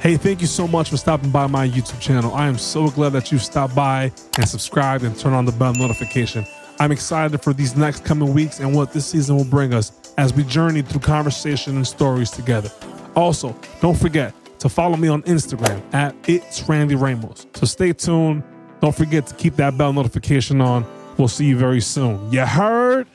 Hey, thank you so much for stopping by my YouTube channel. I am so glad that you've stopped by and subscribed and turned on the bell notification. I'm excited for these next coming weeks and what this season will bring us as we journey through conversation and stories together. Also, don't forget to follow me on Instagram at It's Randy Ramos. So stay tuned. Don't forget to keep that bell notification on. We'll see you very soon. You heard?